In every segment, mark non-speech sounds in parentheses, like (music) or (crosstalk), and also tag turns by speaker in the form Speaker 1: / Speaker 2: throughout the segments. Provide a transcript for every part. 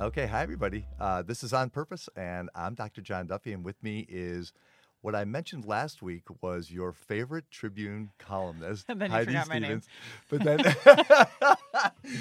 Speaker 1: Okay, hi everybody. Uh, this is On Purpose, and I'm Dr. John Duffy, and with me is what I mentioned last week was your favorite Tribune columnist, (laughs)
Speaker 2: And then you
Speaker 1: Heidi
Speaker 2: forgot my name.
Speaker 1: Stevens. But then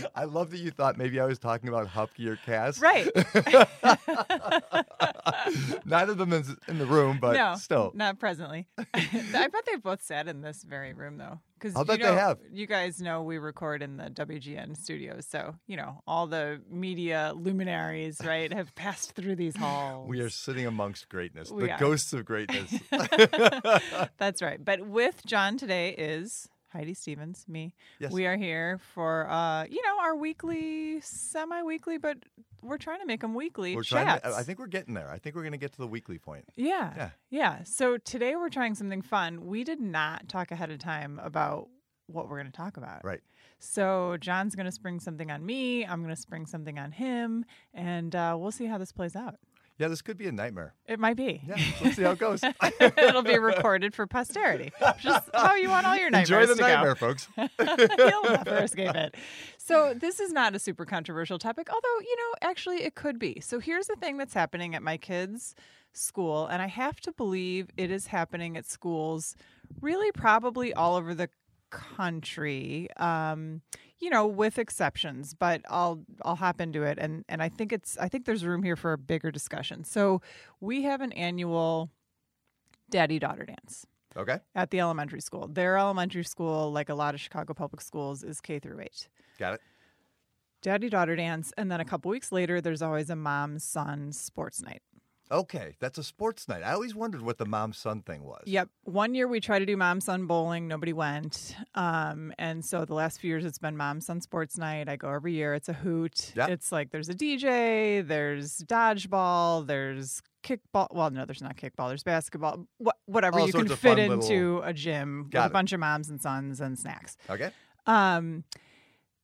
Speaker 1: (laughs) I love that you thought maybe I was talking about Huppke or Kass.
Speaker 2: Right. (laughs)
Speaker 1: Neither of them is in the room, but
Speaker 2: no,
Speaker 1: still.
Speaker 2: not presently. I bet they've both sat in this very room though, because
Speaker 1: I'll
Speaker 2: you
Speaker 1: bet they have.
Speaker 2: You guys know we record in the WGN studios, so you know all the media luminaries, (laughs) right, have passed through these halls.
Speaker 1: We are sitting amongst greatness,
Speaker 2: We
Speaker 1: the
Speaker 2: are.
Speaker 1: ghosts of greatness. (laughs) (laughs)
Speaker 2: That's right. But with John today is Heidi Stevens, me.
Speaker 1: Yes.
Speaker 2: We are here for uh, you know, our weekly, semi-weekly, but we're trying to make them weekly
Speaker 1: we're trying. To, I think we're getting there. I think we're going to get to the weekly point.
Speaker 2: Yeah.
Speaker 1: Yeah.
Speaker 2: Yeah. So today we're trying something fun. We did not talk ahead of time about what we're going to talk about.
Speaker 1: Right.
Speaker 2: So John's going to spring something on me. I'm going to spring something on him, and uh, we'll see how this plays out.
Speaker 1: Yeah, this could be a nightmare.
Speaker 2: It might be.
Speaker 1: Yeah, let's see how it goes. (laughs)
Speaker 2: It'll be recorded for posterity. Just how you want all your nightmares
Speaker 1: Enjoy the
Speaker 2: to
Speaker 1: nightmare,
Speaker 2: go.
Speaker 1: folks. (laughs)
Speaker 2: You'll never escape it. So this is not a super controversial topic, although you know, actually, it could be. So here's the thing that's happening at my kids' school, and I have to believe it is happening at schools, really, probably all over the country. Um, you know, with exceptions, but I'll I'll hop into it, and and I think it's I think there's room here for a bigger discussion. So we have an annual daddy daughter dance
Speaker 1: Okay,
Speaker 2: at the elementary school. Their elementary school, like a lot of Chicago public schools, is K through eight.
Speaker 1: got it.
Speaker 2: Daddy daughter dance, and then a couple weeks later, there's always a mom son sports night.
Speaker 1: Okay, that's a sports night. I always wondered what the mom son thing was.
Speaker 2: Yep. One year we tried to do mom son bowling, nobody went, um, and so the last few years it's been mom son sports night. I go every year. It's a hoot.
Speaker 1: Yep.
Speaker 2: It's like there's a DJ, there's dodgeball, there's kickball. Well, no, there's not kickball. There's basketball. Wha- whatever
Speaker 1: All
Speaker 2: you can fit into
Speaker 1: little-
Speaker 2: a gym
Speaker 1: Got
Speaker 2: with
Speaker 1: it.
Speaker 2: a bunch of moms and sons and snacks.
Speaker 1: Okay.
Speaker 2: Um,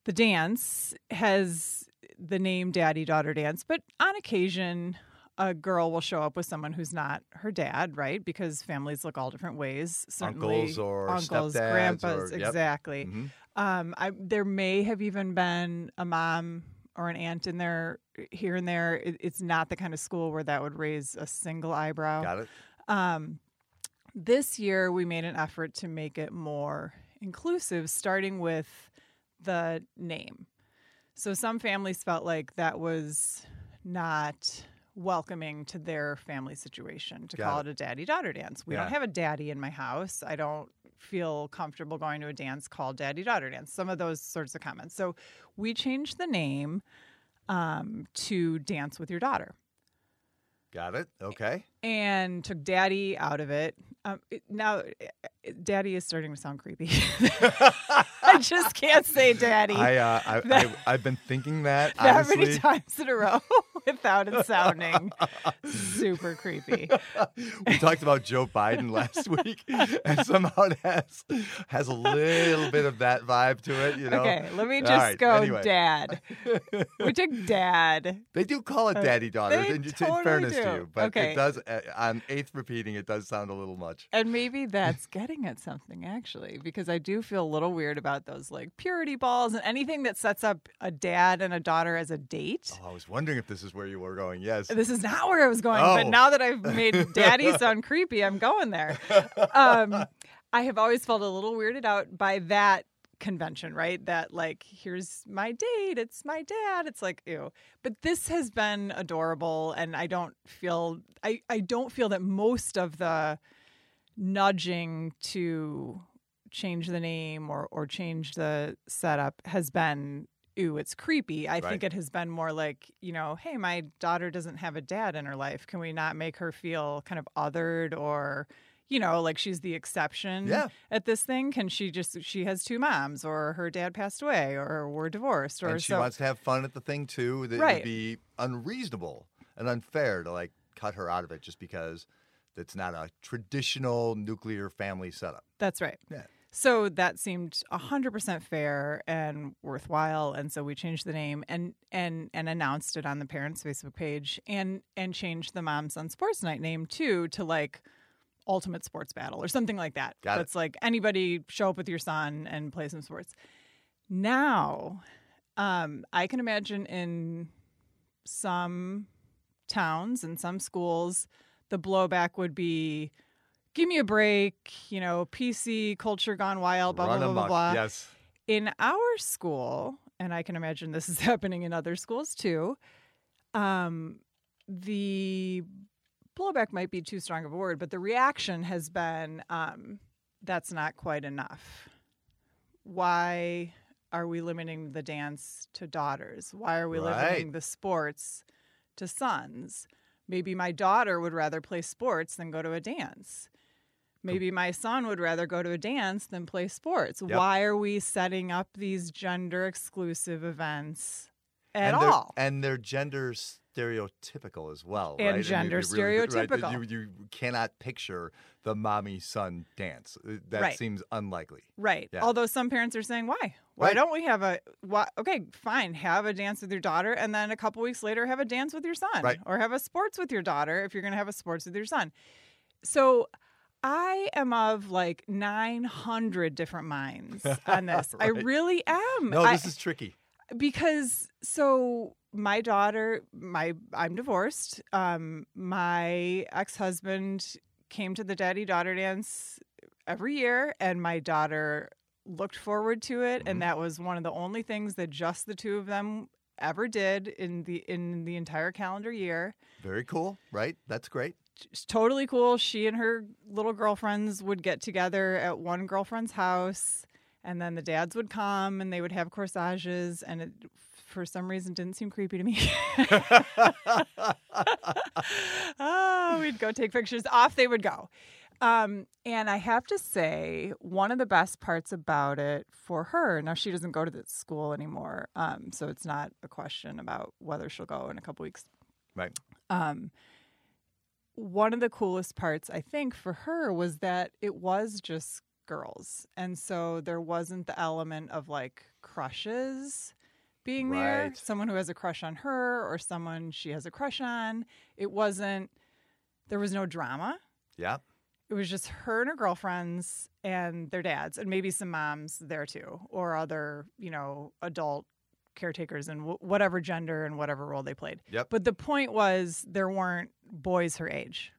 Speaker 2: the dance has the name Daddy Daughter Dance, but on occasion, a girl will show up with someone who's not her dad, right? Because families look all different ways. Certainly,
Speaker 1: Uncles or
Speaker 2: uncles,
Speaker 1: stepdads
Speaker 2: grandpas,
Speaker 1: or- yep.
Speaker 2: exactly.
Speaker 1: Mhm.
Speaker 2: Um, I, there may have even been a mom or an aunt in there here and there. It, it's not the kind of school where that would raise a single eyebrow.
Speaker 1: Got it.
Speaker 2: Um, this year, we made an effort to make it more inclusive, starting with the name. So, some families felt like that was not welcoming to their family situation to
Speaker 1: Got
Speaker 2: call
Speaker 1: it.
Speaker 2: it a daddy daughter dance. We
Speaker 1: Yeah.
Speaker 2: don't have a daddy in my house. I don't feel comfortable going to a dance called daddy daughter dance. Some of those sorts of comments. So, we changed the name um, to dance with your daughter
Speaker 1: Got it. Okay.
Speaker 2: and took daddy out of it. Um, it, now, daddy is starting to sound creepy. (laughs) I just can't say (laughs) daddy
Speaker 1: I, uh, I, I I've been thinking that, (laughs)
Speaker 2: that
Speaker 1: honestly.
Speaker 2: many times in a row without it sounding super creepy. (laughs)
Speaker 1: we talked about Joe Biden last week, and somehow it has has a little bit of that vibe to it. You know.
Speaker 2: Okay, let me just
Speaker 1: right,
Speaker 2: go
Speaker 1: anyway.
Speaker 2: dad. We took dad.
Speaker 1: They do call it
Speaker 2: Uh,
Speaker 1: daddy daughter.
Speaker 2: they
Speaker 1: In, in
Speaker 2: totally
Speaker 1: fairness to you, but
Speaker 2: Okay.
Speaker 1: it does. Uh, on eighth repeating, it does sound a little much.
Speaker 2: And maybe that's getting at something actually, because I do feel a little weird about those like purity balls and anything that sets up a dad and a daughter as a date.
Speaker 1: Oh, I was wondering if this is where you were going. Yes.
Speaker 2: This is not where I was going,
Speaker 1: Oh.
Speaker 2: but now that I've made (laughs) daddy sound creepy, I'm going there. Um, I have always felt a little weirded out by that convention, right? That like, here's my date, it's my dad. It's like, ew. But this has been adorable, and I don't feel I, I don't feel that most of the nudging to change the name or or change the setup has been ooh it's creepy i
Speaker 1: Right.
Speaker 2: think it has been more like you know hey my daughter doesn't have a dad in her life can we not make her feel kind of othered or you know like she's the exception
Speaker 1: Yeah.
Speaker 2: at this thing can she just she has two moms or her dad passed away or we're divorced or
Speaker 1: and she
Speaker 2: so
Speaker 1: wants to have fun at the thing too. That
Speaker 2: Right.
Speaker 1: would be unreasonable and unfair to like cut her out of it just because it's not a traditional nuclear family setup.
Speaker 2: that's right
Speaker 1: Yeah.
Speaker 2: So that seemed 100% fair and worthwhile and so we changed the name and and and announced it on the parents Facebook page and and changed the Moms son sports night name too to like ultimate sports battle or something like that.
Speaker 1: Got it.
Speaker 2: That's like anybody show up with your son and play some sports. Now, um I can imagine in some towns and some schools, the blowback would be, "Give me a break," you know, PC culture gone wild, blah
Speaker 1: Run
Speaker 2: blah blah blah. blah.
Speaker 1: Yes.
Speaker 2: In our school, and I can imagine this is (laughs) happening in other schools too. Um, the blowback might be too strong of a word, but the reaction has been um, that's not quite enough. Why are we limiting the dance to daughters? Why are we
Speaker 1: Right.
Speaker 2: limiting the sports to sons? Maybe my daughter would rather play sports than go to a dance. Maybe my son would rather go to a dance than play sports.
Speaker 1: Yep.
Speaker 2: Why are we setting up these gender exclusive events at
Speaker 1: and
Speaker 2: all?
Speaker 1: and they're gender stereotypical as well,
Speaker 2: And
Speaker 1: right?
Speaker 2: Gender
Speaker 1: you really- right,
Speaker 2: stereotypical.
Speaker 1: you, you cannot picture the mommy son dance. Uh, That
Speaker 2: Right.
Speaker 1: seems unlikely.
Speaker 2: Right.
Speaker 1: Yeah.
Speaker 2: Although some parents are saying, why? Why
Speaker 1: Right.
Speaker 2: don't we have a, why, okay, fine, have a dance with your daughter, and then a couple weeks later, have a dance with your son.
Speaker 1: Right.
Speaker 2: Or have a sports with your daughter if you're going to have a sports with your son. So I am of like 900 different minds on (laughs) this. I really am.
Speaker 1: No,
Speaker 2: I-
Speaker 1: this is tricky.
Speaker 2: because so my daughter my i'm divorced um my ex-husband came to the daddy daughter dance every year and my daughter looked forward to it
Speaker 1: Mhm.
Speaker 2: and that was one of the only things that just the two of them ever did in the in the entire calendar year
Speaker 1: Very cool, right? That's great.
Speaker 2: It's totally cool. She and her little girlfriends would get together at one girlfriend's house, and then the dads would come and they would have corsages, and it, for some reason, didn't seem creepy to me. oh, (laughs) we'd go take pictures. Off they would go. Um, and I have to say, one of the best parts about it for her, now she doesn't go to the school anymore, um, so it's not a question about whether she'll go in a couple weeks.
Speaker 1: Right.
Speaker 2: Um, one of the coolest parts, I think, for her was that it was just girls. And so there wasn't the element of like crushes being there, someone who has a crush on her or someone she has a crush on. It wasn't, there was no drama.
Speaker 1: Yeah.
Speaker 2: It was just her and her girlfriends and their dads, and maybe some moms there too, or other, you know, adult caretakers and w- whatever gender and whatever role they played.
Speaker 1: Yep.
Speaker 2: But the point was there weren't boys her age.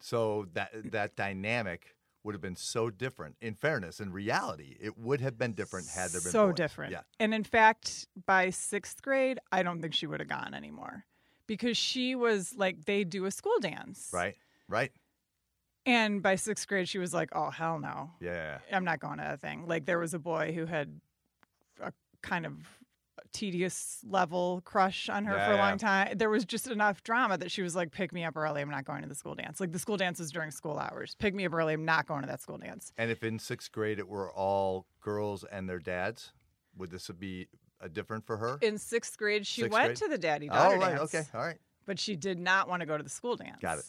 Speaker 1: So that that dynamic would have been so different. In fairness, in reality, it would have been different had there been
Speaker 2: so
Speaker 1: boys.
Speaker 2: different.
Speaker 1: Yeah.
Speaker 2: And in fact, by sixth grade, I don't think she would have gone anymore because she was like, they do a school dance.
Speaker 1: Right. Right.
Speaker 2: And by sixth grade, she was like, oh, hell no.
Speaker 1: Yeah.
Speaker 2: I'm not going to that thing. Like there was a boy who had a kind of tedious level crush on her
Speaker 1: Yeah,
Speaker 2: for a
Speaker 1: yeah.
Speaker 2: long time. There was just enough drama that she was like, pick me up early. I'm not going to the school dance. Like the school dance was during school hours. Pick me up early. I'm not going to that school dance.
Speaker 1: And if in sixth grade it were all girls and their dads, would this be a different for her?
Speaker 2: In sixth grade, she
Speaker 1: Sixth
Speaker 2: went
Speaker 1: grade?
Speaker 2: to the daddy
Speaker 1: oh,
Speaker 2: daughter
Speaker 1: right.
Speaker 2: dance.
Speaker 1: Okay. All right.
Speaker 2: but she did not want to go to the school dance.
Speaker 1: Got it.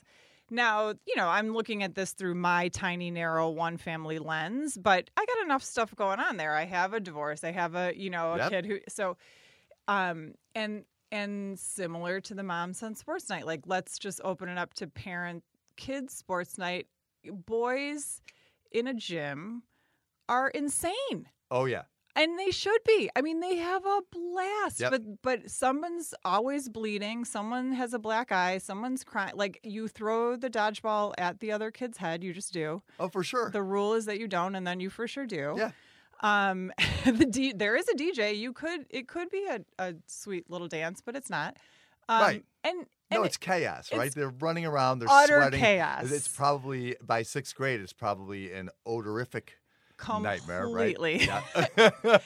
Speaker 2: Now, you know, I'm looking at this through my tiny, narrow, one family lens, but I got enough stuff going on there. I have a divorce. I have a, you know, a
Speaker 1: Yep.
Speaker 2: kid who, so, um, and, and similar to the moms on sports night, like let's just open it up to parent kids sports night. Boys in a gym are insane
Speaker 1: Oh yeah.
Speaker 2: And they should be. I mean, they have a blast.
Speaker 1: Yep.
Speaker 2: But but someone's always bleeding. Someone has a black eye. Someone's crying. Like you throw the dodgeball at the other kid's head. You just do.
Speaker 1: Oh, for sure.
Speaker 2: The rule is that you don't, and then you for sure do.
Speaker 1: Yeah.
Speaker 2: Um, (laughs) the D, there is a DJ. You could it could be a, a sweet little dance, but it's not. Um,
Speaker 1: Right.
Speaker 2: And
Speaker 1: no,
Speaker 2: and
Speaker 1: it's chaos, right?
Speaker 2: it's
Speaker 1: They're running around. They're
Speaker 2: utter
Speaker 1: sweating.
Speaker 2: chaos.
Speaker 1: It's probably by sixth grade. It's probably an odorific nightmare, right?
Speaker 2: completely,
Speaker 1: Yeah. (laughs) (laughs)
Speaker 2: and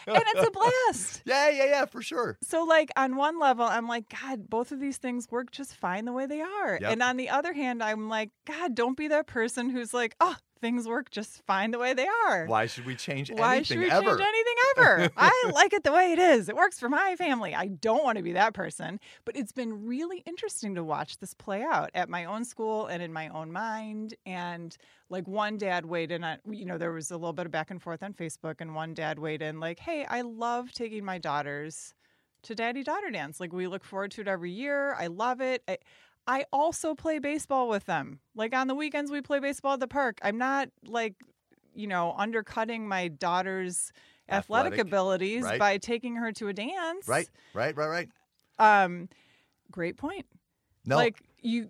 Speaker 2: it's a blast.
Speaker 1: yeah, yeah, yeah, for sure.
Speaker 2: So, like, on one level, I'm like, God, both of these things work just fine the way they are.
Speaker 1: Yep.
Speaker 2: And on the other hand, I'm like, God, don't be that person who's like, oh, things work just fine the way they are.
Speaker 1: Why should we change
Speaker 2: Why
Speaker 1: anything
Speaker 2: should we
Speaker 1: ever?
Speaker 2: change anything ever? (laughs) I like it the way it is. It works for my family. I don't want to be that person. But it's been really interesting to watch this play out at my own school and in my own mind. And like one dad weighed in on, you know, there was a little bit of back and forth on Facebook, and one dad weighed in like, hey, I love taking my daughters to daddy daughter dance. Like we look forward to it every year. I love it. I, I also play baseball with them. Like on the weekends, we play baseball at the park. I'm not like, you know, undercutting my daughter's athletic,
Speaker 1: Athletic,
Speaker 2: abilities
Speaker 1: right.
Speaker 2: by taking her to a dance.
Speaker 1: Right, right, right, right.
Speaker 2: Um, great point.
Speaker 1: No,
Speaker 2: Like you,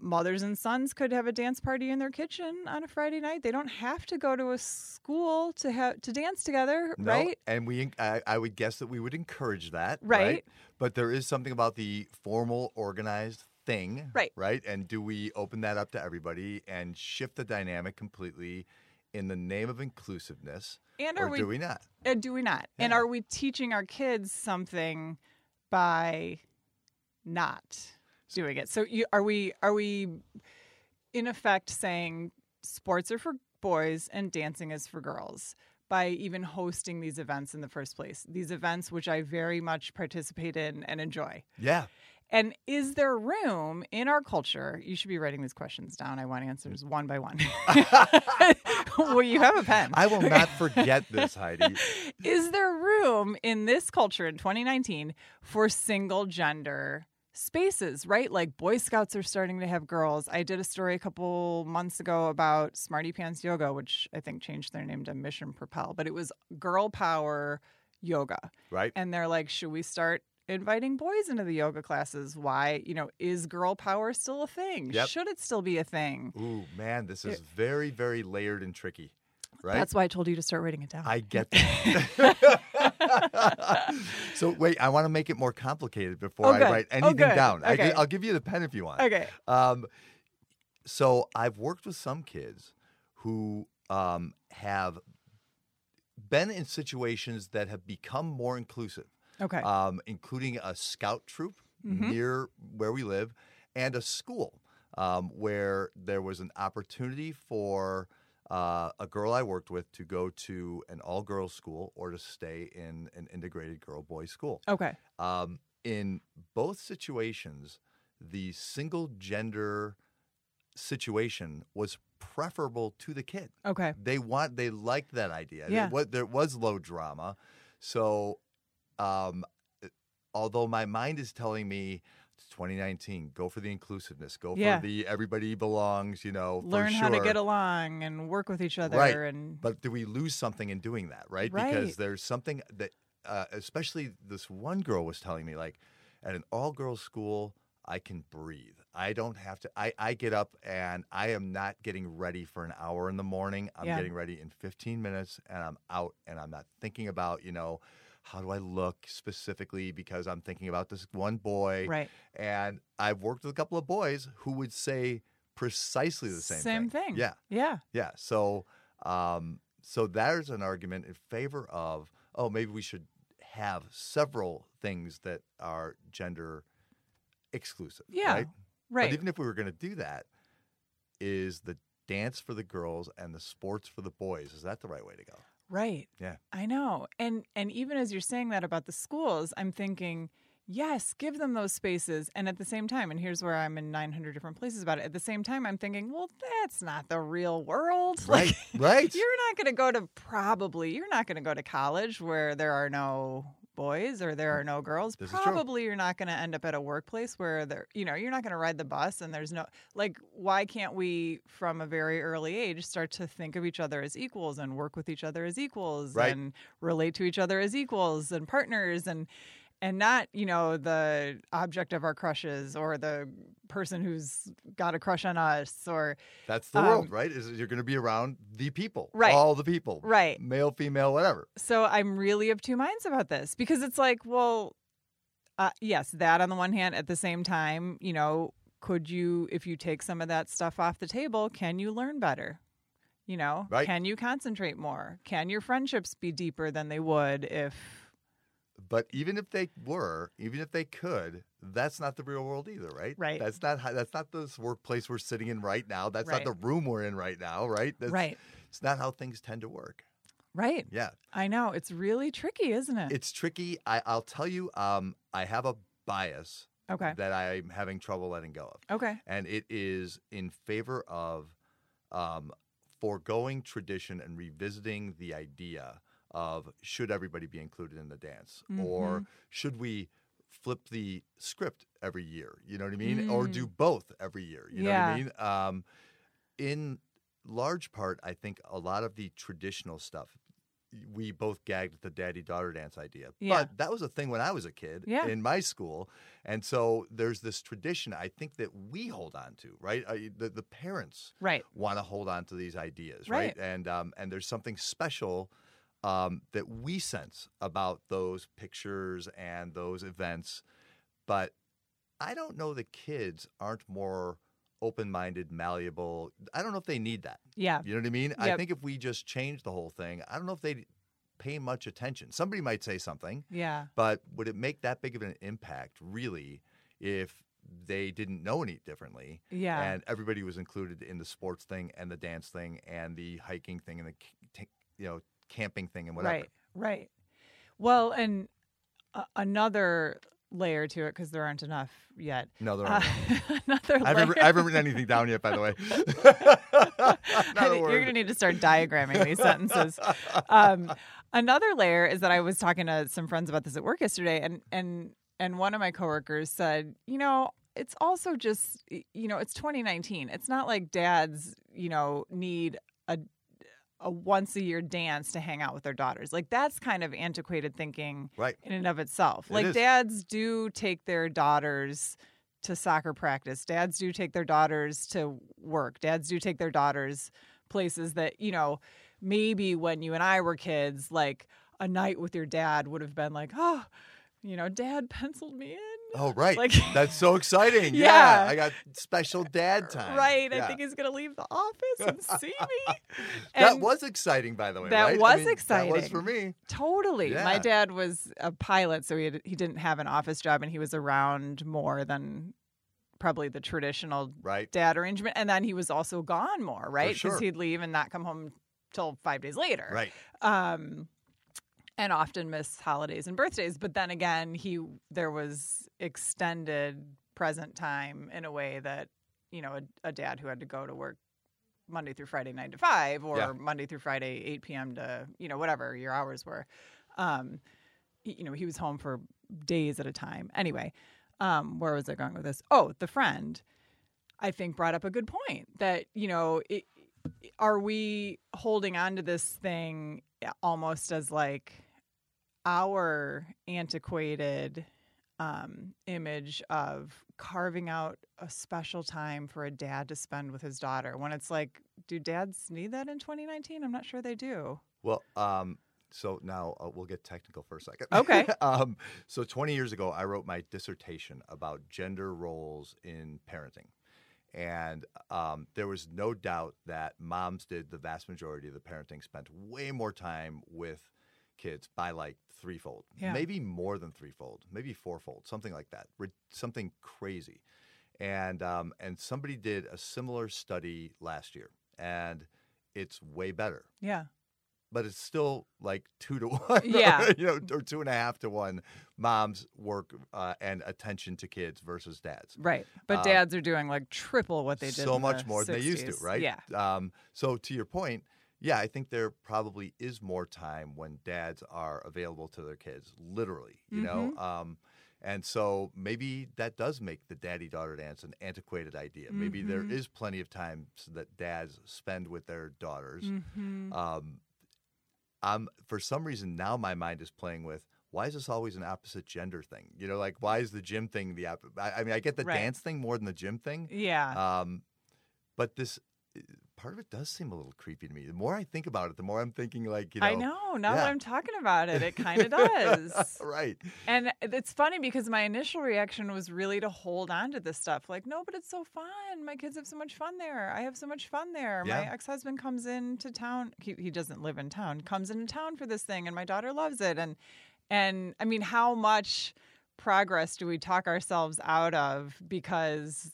Speaker 2: mothers and sons could have a dance party in their kitchen on a Friday night. They don't have to go to a school to have to dance together,
Speaker 1: no,
Speaker 2: right?
Speaker 1: And we, I, I would guess that we would encourage that,
Speaker 2: Right.
Speaker 1: But there is something about the formal, organized thing,
Speaker 2: Right.
Speaker 1: Right. And do we open that up to everybody and shift the dynamic completely in the name of inclusiveness,
Speaker 2: And
Speaker 1: or
Speaker 2: are we
Speaker 1: do we not?
Speaker 2: Uh, do we not? And are we teaching our kids something by not doing it? So you, are we are we in effect saying sports are for boys and dancing is for girls by even hosting these events in the first place? These events which I very much participate in and enjoy.
Speaker 1: Yeah.
Speaker 2: And is there room in our culture? You should be writing these questions down. I want answers one by one. (laughs) well, you have a pen.
Speaker 1: I will not forget this, Heidi. (laughs)
Speaker 2: Is there room in this culture in 2019 for single gender spaces, right? Like Boy Scouts are starting to have girls. I did a story a couple months ago about Smarty Pants Yoga, which I think changed their name to Mission Propel, but it was girl power yoga.
Speaker 1: Right.
Speaker 2: And they're like, should we start inviting boys into the yoga classes? Why, you know, is girl power still a thing?
Speaker 1: Yep.
Speaker 2: Should it still be a thing?
Speaker 1: Ooh, man, this is very, very layered and tricky. Right.
Speaker 2: That's why I told you to start writing it down.
Speaker 1: I get (laughs) that. (laughs) so wait, I want to make it more complicated before
Speaker 2: Oh,
Speaker 1: I write
Speaker 2: Oh,
Speaker 1: anything
Speaker 2: good.
Speaker 1: down. I
Speaker 2: Okay.
Speaker 1: will give you the pen if you want.
Speaker 2: okay.
Speaker 1: Um, so I've worked with some kids who um, have been in situations that have become more inclusive,
Speaker 2: Okay.
Speaker 1: um, including a scout troop
Speaker 2: Mhm.
Speaker 1: near where we live and a school um, where there was an opportunity for uh, a girl I worked with to go to an all girls school or to stay in an integrated girl boy school.
Speaker 2: okay.
Speaker 1: Um, in both situations, the single gender situation was preferable to the kid.
Speaker 2: Okay.
Speaker 1: They want they liked that idea.
Speaker 2: Yeah.
Speaker 1: Wa- there was low drama. So um, although my mind is telling me it's 2019, go for the inclusiveness, go
Speaker 2: Yeah.
Speaker 1: for the everybody belongs, you know, for
Speaker 2: learn how to get along and work with each other
Speaker 1: Right.
Speaker 2: and
Speaker 1: But do we lose something in doing that, right?
Speaker 2: Right.
Speaker 1: Because there's something that, uh, especially this one girl was telling me, like, at an all girls school, I can breathe. I don't have to. I, I get up and I am not getting ready for an hour in the morning. I'm
Speaker 2: Yeah.
Speaker 1: getting ready in 15 minutes and I'm out and I'm not thinking about, you know, how do I look specifically because I'm thinking about this one boy.
Speaker 2: right
Speaker 1: And I've worked with a couple of boys who would say precisely the same,
Speaker 2: Same thing.
Speaker 1: Yeah.
Speaker 2: yeah
Speaker 1: Yeah. So, um, so there's an argument in favor of oh maybe we should have several things that are gender exclusive.
Speaker 2: Yeah,
Speaker 1: Right.
Speaker 2: right
Speaker 1: But even if we were going to do that, is the dance for the girls and the sports for the boys is that the right way to go?
Speaker 2: Right
Speaker 1: Yeah.
Speaker 2: i know and and even as you're saying that about the schools i'm thinking yes give them those spaces and at the same time and here's where i'm in 900 different places about it at the same time i'm thinking well that's not the real world (laughs)
Speaker 1: Right.
Speaker 2: Like,
Speaker 1: right.
Speaker 2: you're not going to go to probably you're not going to go to college where there are no boys or there oh, are no girls
Speaker 1: This
Speaker 2: probably you're not going to end up at a workplace where there you know you're not going to ride the bus and there's no like why can't we from a very early age start to think of each other as equals and work with each other as equals
Speaker 1: Right.
Speaker 2: and relate to each other as equals and partners and and not you know the object of our crushes or the person who's got a crush on us or
Speaker 1: That's the world,
Speaker 2: um,
Speaker 1: right? Is you're going to be around the people,
Speaker 2: Right.
Speaker 1: All the people,
Speaker 2: Right.
Speaker 1: Male, female, whatever.
Speaker 2: So I'm really of two minds about this because it's like, well, uh, yes, that on the one hand, at the same time, you know, could you, if you take some of that stuff off the table, can you learn better? You know,
Speaker 1: Right.
Speaker 2: can you concentrate more? Can your friendships be deeper than they would if,
Speaker 1: But even if they were, even if they could, that's not the real world either, right?
Speaker 2: Right.
Speaker 1: That's not how, that's not this workplace we're sitting in right now. That's
Speaker 2: Right.
Speaker 1: not the room we're in right now, right? That's,
Speaker 2: right,
Speaker 1: It's not how things tend to work.
Speaker 2: right?
Speaker 1: Yeah.
Speaker 2: I know it's really tricky, isn't it?
Speaker 1: It's tricky. I, I'll tell you, um, I have a bias
Speaker 2: okay,
Speaker 1: that I'm having trouble letting go of.
Speaker 2: okay,
Speaker 1: And it is in favor of um, foregoing tradition and revisiting the idea of should everybody be included in the dance or
Speaker 2: Mhm.
Speaker 1: should we flip the script every year you know what i mean or do both every year you know what i
Speaker 2: Mm.
Speaker 1: Mean um, in large part i think a lot of the traditional stuff we both gagged at the daddy daughter dance idea.
Speaker 2: Yeah.
Speaker 1: But that was a thing when I was a kid
Speaker 2: Yeah.
Speaker 1: in my school. And so there's this tradition I think that we hold on to, right? The, the parents
Speaker 2: Right.
Speaker 1: want to hold on to these ideas, right?
Speaker 2: Right.
Speaker 1: And um, and there's something special um, that we sense about those pictures and those events, but I don't know the kids aren't more open-minded, malleable. I don't know if they need that.
Speaker 2: Yeah.
Speaker 1: You know what I mean? I think if we just change the whole thing, I don't know if they'd pay much attention. Somebody might say something,
Speaker 2: Yeah.
Speaker 1: but would it make that big of an impact really if they didn't know any differently?
Speaker 2: Yeah.
Speaker 1: And everybody was included in the sports thing and the dance thing and the hiking thing and the you know camping thing and whatever.
Speaker 2: Right, right. Well, and uh, another layer to it because there aren't enough yet.
Speaker 1: No, there
Speaker 2: Uh,
Speaker 1: aren't. (laughs)
Speaker 2: another
Speaker 1: I,
Speaker 2: layer.
Speaker 1: haven't, I haven't written anything down yet, by the way.
Speaker 2: I (laughs)
Speaker 1: Not a
Speaker 2: think you're going to need to start diagramming these sentences. Um, another layer is that I was talking to some friends about this at work yesterday, and and and one of my coworkers said, you know, it's also just, you know, it's 2019. It's not like dads, you know, need a a once a year dance to hang out with their daughters. Like that's kind of antiquated thinking
Speaker 1: Right.
Speaker 2: in and of itself.
Speaker 1: It
Speaker 2: like
Speaker 1: is.
Speaker 2: dads do take their daughters to soccer practice. Dads do take their daughters to work. Dads do take their daughters places that, you know, maybe when you and I were kids, like a night with your dad would have been like, oh, you know, dad penciled me in.
Speaker 1: Oh, right.
Speaker 2: Like-
Speaker 1: That's so exciting. (laughs)
Speaker 2: Yeah.
Speaker 1: I got special dad time.
Speaker 2: Right. I think he's going to leave the office and see (laughs) me.
Speaker 1: that was exciting, by the way.
Speaker 2: That
Speaker 1: right? I
Speaker 2: was
Speaker 1: mean, That was
Speaker 2: exciting.
Speaker 1: for me.
Speaker 2: Totally. My dad was a pilot, so he had, he didn't have an office job, and he was around more than probably the traditional
Speaker 1: Right.
Speaker 2: dad arrangement. And then he was also gone more, right? Because
Speaker 1: sure.
Speaker 2: he'd leave and not come home till five days later.
Speaker 1: Right.
Speaker 2: Um, and often miss holidays and birthdays. But then again, he there was extended present time in a way that you know a, a dad who had to go to work Monday through Friday nine to five or
Speaker 1: Yeah.
Speaker 2: Monday through Friday eight p.m. to you know whatever your hours were. Um, he- you know he was home for days at a time. Anyway, um, where was I going with this? Oh, the friend. I think brought up a good point that you know it, are we holding on to this thing almost as like our antiquated um, image of carving out a special time for a dad to spend with his daughter when it's like do dads need that in 2019 i'm not sure they do
Speaker 1: Well, um, so now uh, we'll get technical for a second.
Speaker 2: Okay. (laughs)
Speaker 1: um, so 20 years ago, I wrote my dissertation about gender roles in parenting. And um, there was no doubt that moms did the vast majority of the parenting, spent way more time with kids by like threefold,
Speaker 2: Yeah.
Speaker 1: maybe more than threefold, maybe fourfold, something like that, Rid- something crazy. And um, and somebody did a similar study last year, and it's way better
Speaker 2: yeah
Speaker 1: but it's still like two to (laughs) one.
Speaker 2: Yeah. (laughs)
Speaker 1: you know, or two and a half to one. Moms work uh, and attention to kids versus dads.
Speaker 2: right but
Speaker 1: Um,
Speaker 2: dads are doing like triple what they did
Speaker 1: so much
Speaker 2: the
Speaker 1: more than they used to, right?
Speaker 2: yeah
Speaker 1: Um, so to your point, yeah, I think there probably is more time when dads are available to their kids, literally. You know.
Speaker 2: Mm-hmm.
Speaker 1: Um, and so maybe that does make the daddy daughter dance an antiquated idea. Maybe there
Speaker 2: Mhm.
Speaker 1: is plenty of time that dads spend with their daughters.
Speaker 2: Mhm.
Speaker 1: um, I'm for some reason now my mind is playing with why is this always an opposite gender thing? You know, like why is the gym thing the op- I, I mean, I get the
Speaker 2: Right.
Speaker 1: dance thing more than the gym thing,
Speaker 2: yeah
Speaker 1: um, but this part of it does seem a little creepy to me. The more I think about it, the more I'm thinking like you know,
Speaker 2: i know now that i'm talking about it it kind of (laughs) does (laughs)
Speaker 1: right?
Speaker 2: And it's funny because my initial reaction was really to hold on to this stuff. Like, no, but it's so fun. My kids have so much fun there. I have so much fun there. My ex husband comes into town. He, he doesn't live in town, comes into town for this thing, and my daughter loves it. And, and I mean, how much progress do we talk ourselves out of because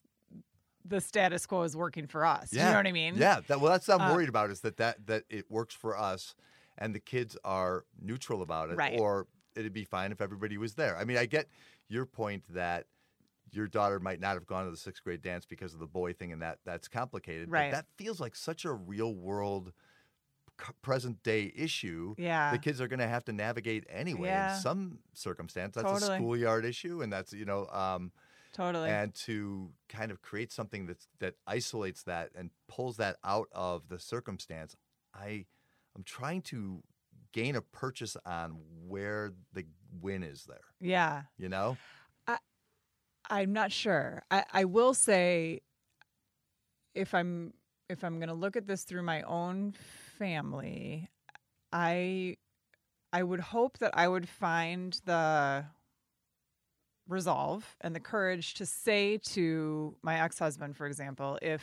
Speaker 2: the status quo is working for us?
Speaker 1: Yeah.
Speaker 2: You know what I mean?
Speaker 1: Yeah. That, well, that's what I'm
Speaker 2: Uh,
Speaker 1: worried about is that, that that it works for us, and the kids are neutral about it,
Speaker 2: Right.
Speaker 1: or it'd be fine if everybody was there. I mean, I get your point that your daughter might not have gone to the sixth grade dance because of the boy thing, and that that's complicated.
Speaker 2: Right.
Speaker 1: But that feels like such a real world, present day issue.
Speaker 2: Yeah.
Speaker 1: The kids are going to have to navigate anyway
Speaker 2: Yeah.
Speaker 1: in some circumstance. That's
Speaker 2: Totally.
Speaker 1: a schoolyard issue, and that's you know. Um,
Speaker 2: Totally.
Speaker 1: and to kind of create something that's that isolates that and pulls that out of the circumstance i i'm trying to gain a purchase on where the win is there.
Speaker 2: Yeah.
Speaker 1: You know?
Speaker 2: I, I'm not sure. I, I will say if I'm if I'm gonna look at this through my own family, I I would hope that I would find the resolve and the courage to say to my ex-husband, for example, if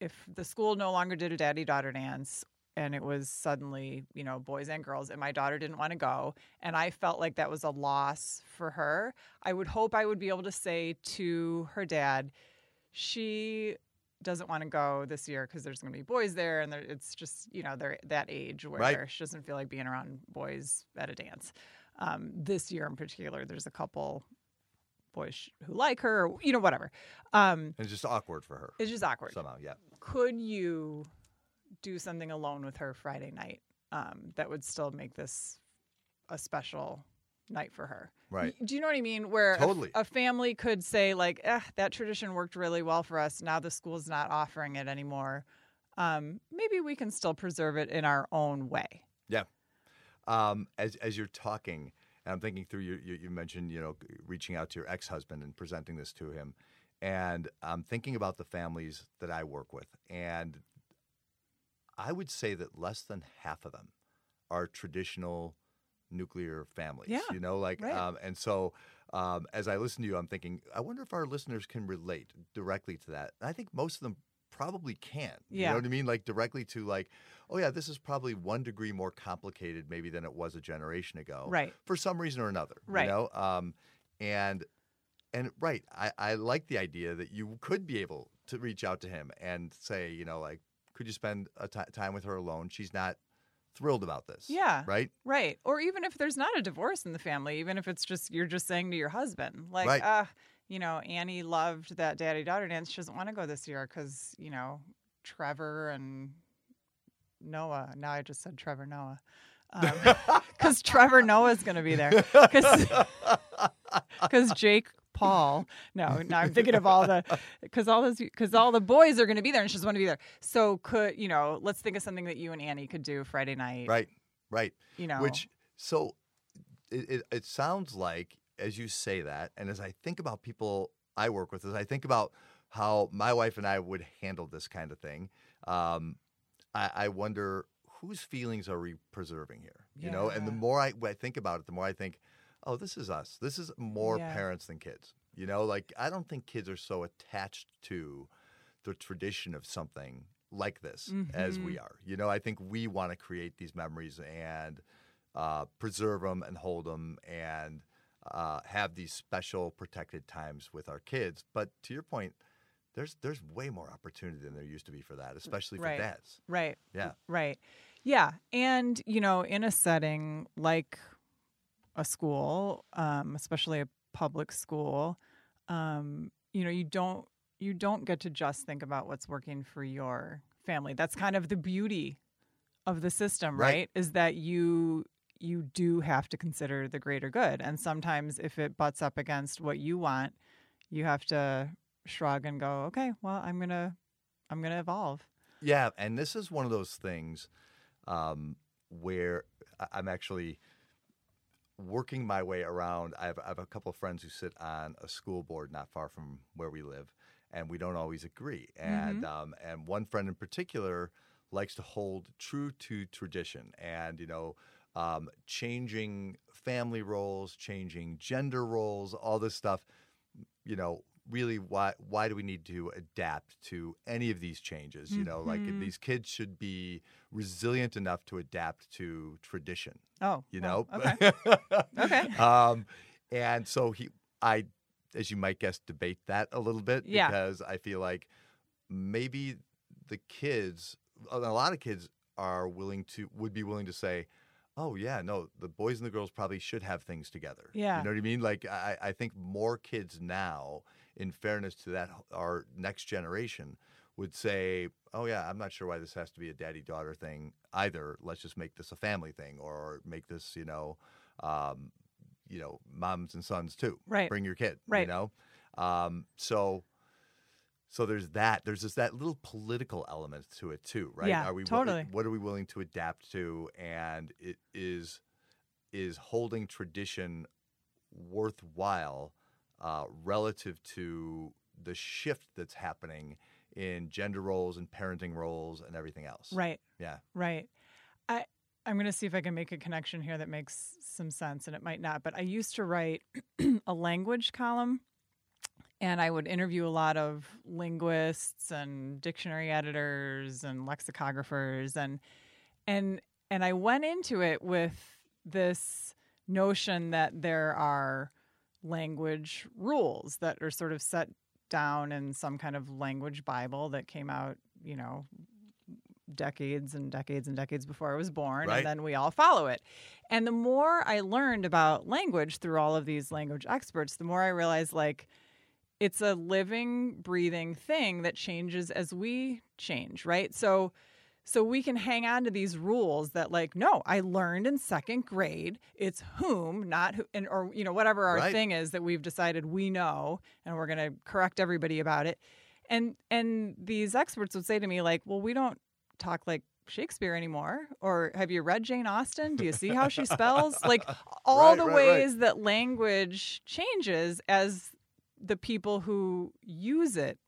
Speaker 2: if the school no longer did a daddy daughter dance and it was suddenly, you know, boys and girls and my daughter didn't want to go and I felt like that was a loss for her, I would hope I would be able to say to her dad, she doesn't want to go this year because there's going to be boys there and it's just, you know, they're that age where
Speaker 1: Right.
Speaker 2: she doesn't feel like being around boys at a dance. Um, this year in particular, there's a couple boys who like her, or, you know, whatever. Um,
Speaker 1: it's just awkward for her
Speaker 2: it's just awkward
Speaker 1: somehow. Yeah.
Speaker 2: could you do something alone with her Friday night um, that would still make this a special night for her?
Speaker 1: Right.
Speaker 2: Do you know what I mean? Where
Speaker 1: Totally.
Speaker 2: a, family could say like, eh, "That tradition worked really well for us. Now the school's not offering it anymore. Um, maybe we can still preserve it in our own way."
Speaker 1: Um, as as you're talking, and I'm thinking through, you, you you mentioned you know reaching out to your ex husband and presenting this to him, and I'm thinking about the families that I work with, and I would say that less than half of them are traditional nuclear families.
Speaker 2: Yeah,
Speaker 1: you know, like
Speaker 2: right.
Speaker 1: um, and so. Um, as I listen to you, I'm thinking, I wonder if our listeners can relate directly to that. And I think most of them probably can. You
Speaker 2: Yeah.
Speaker 1: You know what I mean? Like directly to like, oh yeah, this is probably one degree more complicated maybe than it was a generation ago.
Speaker 2: Right.
Speaker 1: For some reason or another.
Speaker 2: Right.
Speaker 1: You know? Um, and and right, I, I like the idea that you could be able to reach out to him and say, you know, like, could you spend a time with her alone? She's not thrilled about this.
Speaker 2: Yeah.
Speaker 1: Right?
Speaker 2: Right. Or even if there's not a divorce in the family, even if it's just you're just saying to your husband, like,
Speaker 1: Right.
Speaker 2: uh, you know, Annie loved that daddy daughter dance. She doesn't want to go this year because, you know, Trevor and Noah. Now I just said Trevor Noah. Um, (laughs) because Trevor Noah's going to be there. Because (laughs) Jake Paul. No, now I'm thinking of all the (laughs) because all those because all the boys are going to be there and she doesn't want to be there. So could you know? Let's think of something that you and Annie could do Friday night.
Speaker 1: Right. Right.
Speaker 2: You know,
Speaker 1: Which so it, it, it sounds like as you say that, and as I think about people I work with, as I think about how my wife and I would handle this kind of thing, um, I, I wonder whose feelings are we preserving here? You know, and the more I, I think about it, the more I think, oh, this is us. This is more
Speaker 2: Yeah.
Speaker 1: parents than kids. You know, like I don't think kids are so attached to the tradition of something like this as we are. You know, I think we want to create these memories and uh, preserve them and hold them and uh, have these special protected times with our kids. But to your point, there's there's way more opportunity than there used to be for that, especially for
Speaker 2: Right.
Speaker 1: dads.
Speaker 2: Right.
Speaker 1: Yeah.
Speaker 2: Right. Yeah. And, you know, in a setting like a school, um, especially a public school, um, you know, you don't you don't get to just think about what's working for your family. That's kind of the beauty of the system,
Speaker 1: Right.
Speaker 2: right? Is that you you do have to consider the greater good. And sometimes if it butts up against what you want, you have to shrug and go, "Okay, well, I'm going to I'm going to evolve."
Speaker 1: Yeah, and this is one of those things um, where I'm actually working my way around. I have, I have a couple of friends who sit on a school board not far from where we live, and we don't always agree. And um, and one friend in particular likes to hold true to tradition, and you know. Um, changing family roles, changing gender roles, all this stuff. You know, really, why why do we need to adapt to any of these changes? You know, like
Speaker 2: Mhm.
Speaker 1: these kids should be resilient enough to adapt to tradition.
Speaker 2: Oh,
Speaker 1: You
Speaker 2: well,
Speaker 1: know,
Speaker 2: okay. (laughs) Okay.
Speaker 1: um, and so he, I, as you might guess, debate that a little bit
Speaker 2: Yeah.
Speaker 1: because I feel like maybe the kids, a lot of kids are willing to, would be willing to say, oh yeah, no, the boys and the girls probably should have things together.
Speaker 2: Yeah.
Speaker 1: you know what I mean. Like I, I think more kids now, in fairness to that, our next generation would say, oh yeah, I'm not sure why this has to be a daddy daughter thing either. Let's just make this a family thing or make this, you know. Um, you know, moms and sons too.
Speaker 2: Right.
Speaker 1: Bring your kid.
Speaker 2: right You
Speaker 1: know, um, so so there's that. There's just that little political element to it too, right?
Speaker 2: Yeah,
Speaker 1: are we
Speaker 2: totally.
Speaker 1: What are we willing to adapt to? And it is is holding tradition worthwhile uh, relative to the shift that's happening in gender roles and parenting roles and everything else.
Speaker 2: Right.
Speaker 1: Yeah.
Speaker 2: Right. I I'm going to see if I can make a connection here that makes some sense and it might not, but I used to write (clears throat) a language column and I would interview a lot of linguists and dictionary editors and lexicographers and and and I went into it with this notion that there are language rules that are sort of set down in some kind of language bible that came out, you know, decades and decades and decades before I was born,
Speaker 1: Right.
Speaker 2: and then we all follow it. And the more I learned about language through all of these language experts, the more I realized like it's a living, breathing thing that changes as we change, right? So so we can hang on to these rules that like no i learned in second grade it's whom not who and, or you know whatever our
Speaker 1: Right.
Speaker 2: thing is that we've decided we know and we're going to correct everybody about it and and these experts would say to me like well we don't talk like shakespeare anymore or have you read jane austen do you see how she spells like (laughs) all
Speaker 1: Right,
Speaker 2: the
Speaker 1: right,
Speaker 2: ways that language changes as the people who use it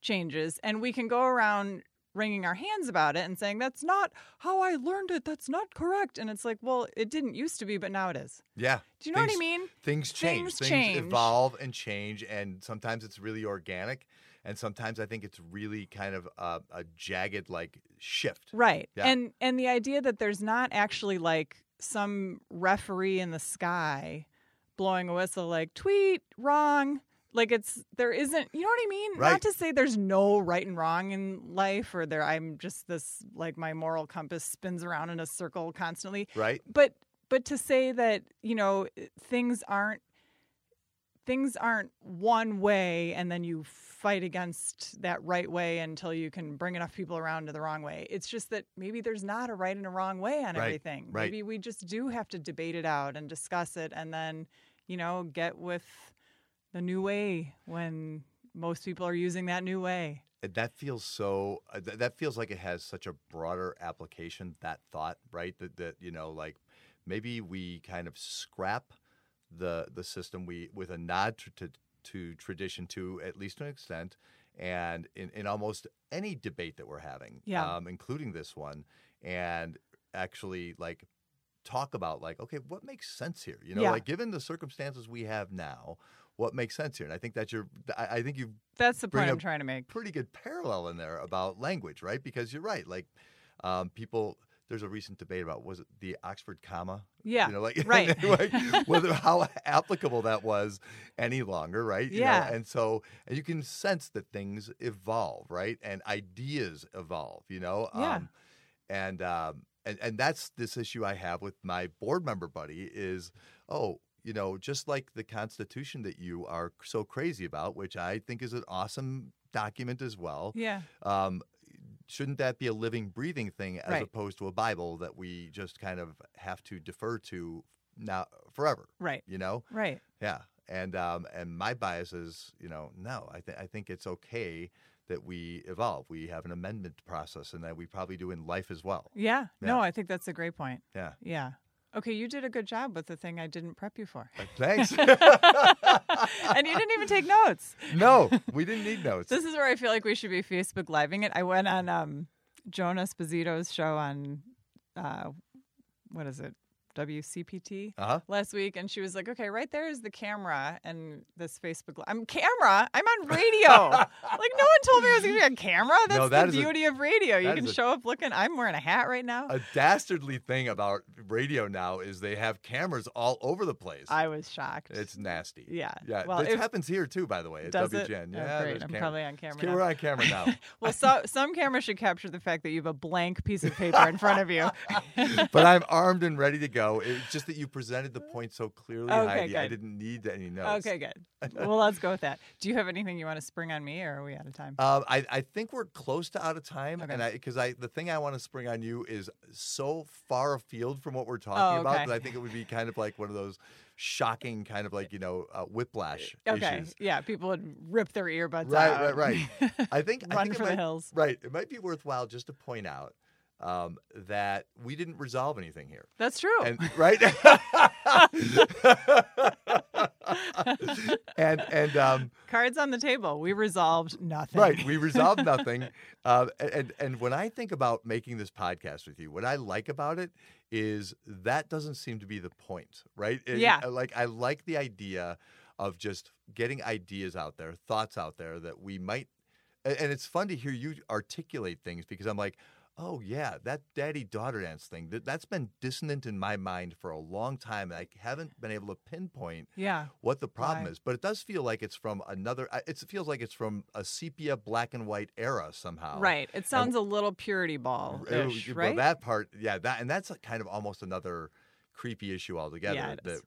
Speaker 2: changes and we can go around wringing our hands about it and saying that's not how I learned it that's not correct and it's like well it didn't used to be but now it is
Speaker 1: Yeah.
Speaker 2: do you know what I mean
Speaker 1: Things change.
Speaker 2: Things change.
Speaker 1: evolve and change, and sometimes it's really organic, and sometimes I think it's really kind of a, a jagged like shift.
Speaker 2: right
Speaker 1: Yeah.
Speaker 2: and and the idea that there's not actually like some referee in the sky blowing a whistle like tweet wrong like it's there isn't you know what I mean
Speaker 1: Right.
Speaker 2: not to say there's no right and wrong in life or there I'm just this like my moral compass spins around in a circle constantly
Speaker 1: Right.
Speaker 2: but but to say that you know things aren't things aren't one way and then you fight against that right way until you can bring enough people around to the wrong way it's just that maybe there's not a right and a wrong way on
Speaker 1: Right,
Speaker 2: everything
Speaker 1: right.
Speaker 2: maybe we just do have to debate it out and discuss it and then you know get with the new way when most people are using that new way
Speaker 1: that feels so. Uh, th- that feels like it has such a broader application. That thought, right? That that you know, like maybe we kind of scrap the the system we with a nod to, to, to tradition to at least to an extent, and in, in almost any debate that we're having,
Speaker 2: Yeah.
Speaker 1: um, including this one, and actually like talk about like okay, what makes sense here? You know,
Speaker 2: Yeah.
Speaker 1: like given the circumstances we have now, what makes sense here? And I think that's your. I, I think you
Speaker 2: that's the point i'm trying to make
Speaker 1: pretty good parallel in there about language, right? Because you're right. Like um, people, there's a recent debate about was it the Oxford comma?
Speaker 2: yeah
Speaker 1: You know, like, (laughs)
Speaker 2: right. (laughs)
Speaker 1: like whether how applicable that was any longer, right? You know,
Speaker 2: Yeah.
Speaker 1: and so and you can sense that things evolve, right? And ideas evolve. You know.
Speaker 2: Yeah.
Speaker 1: Um, and um, and and that's this issue I have with my board member buddy is oh you know just like the Constitution that you are so crazy about, which I think is an awesome document as well.
Speaker 2: yeah
Speaker 1: Um, shouldn't that be a living, breathing thing as
Speaker 2: Right.
Speaker 1: opposed to a Bible that we just kind of have to defer to now forever?
Speaker 2: right
Speaker 1: You know,
Speaker 2: right
Speaker 1: yeah. And um, and my bias is, you know, no. I think I think it's okay that we evolve. We have an amendment process, and that we probably do in life as well.
Speaker 2: Yeah. No, I think that's a great point.
Speaker 1: Yeah.
Speaker 2: Yeah. Okay, you did a good job with the thing I didn't prep you for.
Speaker 1: Thanks. (laughs)
Speaker 2: and you didn't even take notes.
Speaker 1: no, we didn't need notes.
Speaker 2: This is where I feel like we should be Facebook living it. I went on um Joan Esposito's show on uh what is it? WCPT
Speaker 1: Uh huh.
Speaker 2: last week and she was like, "Okay, right there is the camera and this Facebook li- I'm camera. I'm on radio." (laughs) like no one told me I was going to be on camera. That's
Speaker 1: No, that
Speaker 2: the
Speaker 1: is a-
Speaker 2: beauty of radio. You can
Speaker 1: a-
Speaker 2: show up looking I'm wearing a hat right now.
Speaker 1: A dastardly thing about radio now is they have cameras all over the place.
Speaker 2: I was shocked.
Speaker 1: it's nasty.
Speaker 2: yeah.
Speaker 1: Yeah,
Speaker 2: Well, if,
Speaker 1: happens here too, by the way, at
Speaker 2: does it?
Speaker 1: WGN.
Speaker 2: Oh,
Speaker 1: Yeah,
Speaker 2: great.
Speaker 1: there's
Speaker 2: I'm
Speaker 1: camera.
Speaker 2: probably on camera now.
Speaker 1: we're on camera now.
Speaker 2: Well, so, some cameras should capture the fact that you have a blank piece of paper in front of you. (laughs)
Speaker 1: but I'm armed and ready to go. It's just that you presented the point so clearly,
Speaker 2: Okay,
Speaker 1: Heidi. I didn't need any notes.
Speaker 2: okay, good. (laughs) Well, let's go with that. Do you have anything you want to spring on me, or are we out of time?
Speaker 1: Um, I, I think we're close to out of time,
Speaker 2: Okay.
Speaker 1: and because I the thing I want to spring on you is so far afield from what we're talking
Speaker 2: Oh,
Speaker 1: about that I think it would be kind of like one of those shocking kind of like you know uh, whiplash
Speaker 2: Okay.
Speaker 1: issues.
Speaker 2: Yeah. People would rip their earbuds
Speaker 1: Right,
Speaker 2: out.
Speaker 1: right, right. (laughs) I think I
Speaker 2: Run
Speaker 1: think it
Speaker 2: for the hills.
Speaker 1: Right. It might be worthwhile just to point out um, that we didn't resolve anything here.
Speaker 2: That's true.
Speaker 1: And right. (laughs) and and um,
Speaker 2: Cards on the table. We resolved nothing.
Speaker 1: right, we (laughs) resolved nothing. Uh, and and when I think about making this podcast with you, what I like about it is that doesn't seem to be the point, right? It-
Speaker 2: Yeah.
Speaker 1: Like I like the idea of just getting ideas out there, thoughts out there that we might. And it's fun to hear you articulate things because I'm like, oh yeah, that daddy daughter dance thing that, that's been dissonant in my mind for a long time. and I haven't been able to pinpoint
Speaker 2: Yeah.
Speaker 1: what the problem
Speaker 2: Why?
Speaker 1: is, but it does feel like it's from another. it feels like it's from a sepia black and white era somehow.
Speaker 2: Right. It sounds a little purity ball ish,
Speaker 1: well,
Speaker 2: right?
Speaker 1: that part, yeah, that and that's kind of almost another creepy issue altogether.
Speaker 2: Yeah,
Speaker 1: that
Speaker 2: is.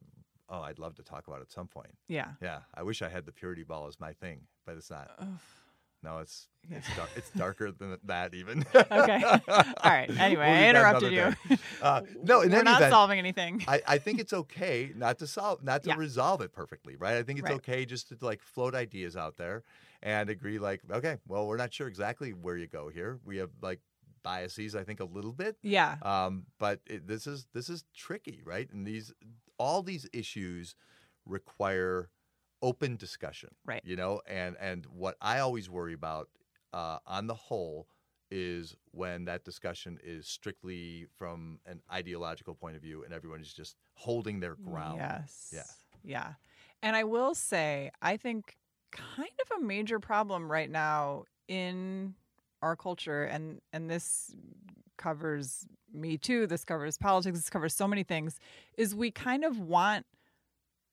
Speaker 1: oh, I'd love to talk about at some point.
Speaker 2: yeah.
Speaker 1: Yeah, I wish I had the purity ball as my thing, but it's not.
Speaker 2: Ugh.
Speaker 1: No, it's (laughs) it's dark, it's darker than that even. (laughs)
Speaker 2: Okay. All right. (laughs) Anyway,
Speaker 1: We'll
Speaker 2: I interrupted you.
Speaker 1: Uh, no, in
Speaker 2: We're not
Speaker 1: event,
Speaker 2: solving anything.
Speaker 1: I, I think it's okay not to solve, not to
Speaker 2: Yeah.
Speaker 1: resolve it perfectly, right? I think it's
Speaker 2: Right.
Speaker 1: okay just to like float ideas out there and agree, like, okay, well, we're not sure exactly where you go here. We have like biases, I think, a little bit,
Speaker 2: yeah.
Speaker 1: um, but it, this is this is tricky, right? And these all these issues require open discussion,
Speaker 2: Right.
Speaker 1: You know, and and what I always worry about, uh, on the whole, is when that discussion is strictly from an ideological point of view, and everyone is just holding their ground.
Speaker 2: Yes.
Speaker 1: Yeah.
Speaker 2: Yeah. And I will say, I think kind of a major problem right now in our culture, and and this covers me too. This covers politics. This covers so many things. Is we kind of want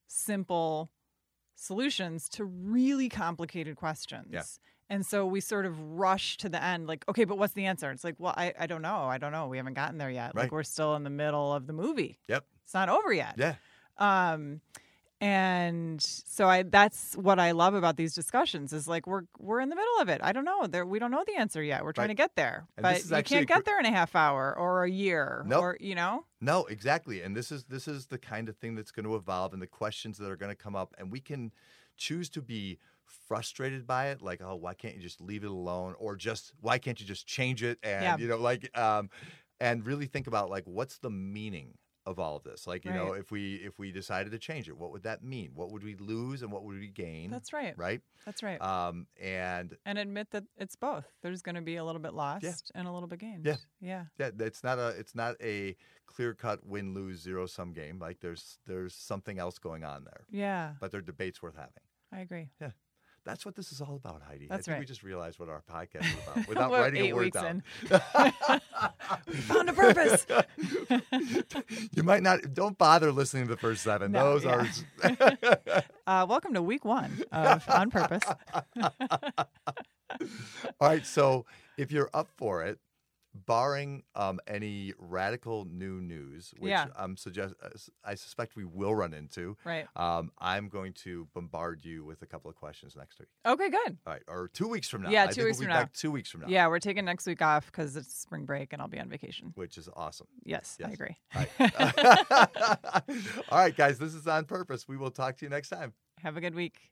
Speaker 2: simple solutions to really complicated questions.
Speaker 1: Yeah.
Speaker 2: And so we sort of rush to the end, like, okay, but what's the answer? It's like, well, I, I don't know. I don't know. We haven't gotten there yet.
Speaker 1: Right.
Speaker 2: Like we're still in the middle of the movie.
Speaker 1: Yep.
Speaker 2: It's not over yet.
Speaker 1: Yeah.
Speaker 2: Um, and so I that's what I love about these discussions is like we're we're in the middle of it. I don't know. There we don't know the answer yet. We're trying
Speaker 1: Right.
Speaker 2: to get there.
Speaker 1: And
Speaker 2: but you can't get there in a half hour or a year
Speaker 1: Nope.
Speaker 2: or you know?
Speaker 1: No, exactly. And this is this is the kind of thing that's going to evolve and the questions that are going to come up and we can choose to be frustrated by it like oh why can't you just leave it alone or just why can't you just change it and
Speaker 2: Yeah.
Speaker 1: you know like um and really think about like what's the meaning of all of this like you know if we if we decided to change it what would that mean what would we lose and what would we gain
Speaker 2: That's right.
Speaker 1: right
Speaker 2: That's right.
Speaker 1: um and
Speaker 2: and admit that it's both. There's going to be a little bit lost and a little bit gained.
Speaker 1: Yeah.
Speaker 2: Yeah.
Speaker 1: yeah it's not a it's not a clear cut win lose zero sum game like there's there's something else going on there
Speaker 2: Yeah.
Speaker 1: but they're debates worth having
Speaker 2: I agree.
Speaker 1: That's what this is all about, Heidi.
Speaker 2: That's
Speaker 1: I think we just realized what our podcast is about (laughs) without writing a word down. (laughs) (laughs)
Speaker 2: we found a purpose.
Speaker 1: you might not. Don't bother listening to the first seven.
Speaker 2: No,
Speaker 1: Those
Speaker 2: yeah.
Speaker 1: are.
Speaker 2: uh, welcome to week one of On Purpose.
Speaker 1: all right. So if you're up for it, barring um, any radical new news, which
Speaker 2: Yeah.
Speaker 1: I'm suggest uh, I suspect we will run into,
Speaker 2: Right.
Speaker 1: um, I'm going to bombard you with a couple of questions next week.
Speaker 2: Okay, good.
Speaker 1: All right, or two weeks from now.
Speaker 2: Yeah,
Speaker 1: I
Speaker 2: two weeks
Speaker 1: we'll
Speaker 2: from now.
Speaker 1: Two weeks from now.
Speaker 2: Yeah, we're taking next week off because it's spring break and I'll be on vacation.
Speaker 1: Which is awesome.
Speaker 2: Yes, I agree.
Speaker 1: All right. (laughs) (laughs) All right, guys, this is on purpose. We will talk to you next time.
Speaker 2: Have a good week.